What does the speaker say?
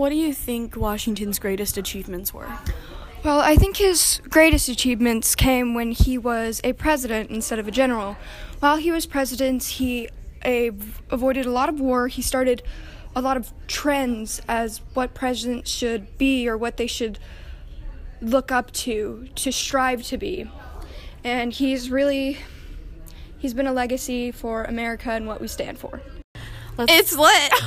What do you think Washington's greatest achievements were? Well, I think his greatest achievements came when he was a president instead of a general. While he was president, he a, avoided a lot of war. He started a lot of trends as what presidents should be or what they should look up to, to strive to be. And he's really he's been a legacy for America and what we stand for. It's lit.